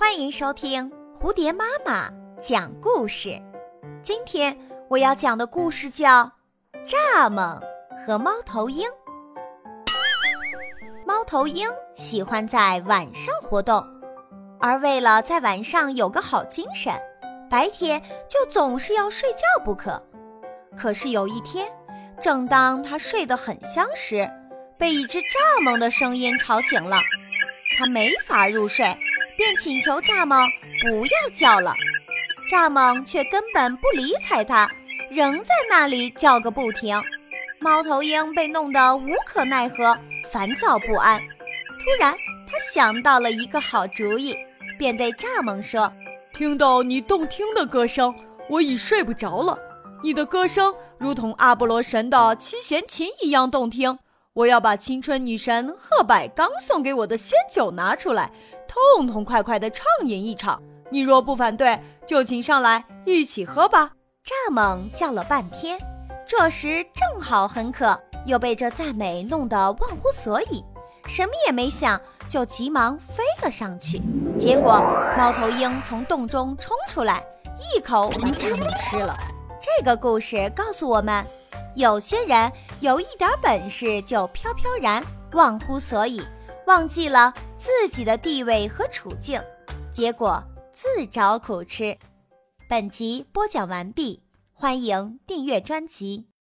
欢迎收听蝴蝶妈妈讲故事。今天我要讲的故事叫《蚱蜢和猫头鹰》。猫头鹰喜欢在晚上活动，而为了在晚上有个好精神，白天就总是要睡觉不可。可是有一天，正当他睡得很香时，被一只蚱蜢的声音吵醒了，他没法入睡。便请求蚱蜢不要叫了，蚱蜢却根本不理睬他，仍在那里叫个不停。猫头鹰被弄得无可奈何，烦躁不安。突然，他想到了一个好主意，便对蚱蜢说：“听到你动听的歌声，我已睡不着了。你的歌声如同阿波罗神的七弦琴一样动听。”我要把青春女神贺百刚送给我的仙酒拿出来，痛痛快快地畅饮一场。你若不反对，就请上来一起喝吧。蚱蜢叫了半天，这时正好很渴，又被这赞美弄得忘乎所以，什么也没想，就急忙飞了上去。结果猫头鹰从洞中冲出来，一口把蚱蜢吃了。这个故事告诉我们。有些人有一点本事就飘飘然，忘乎所以，忘记了自己的地位和处境，结果自找苦吃。本集播讲完毕，欢迎订阅专辑。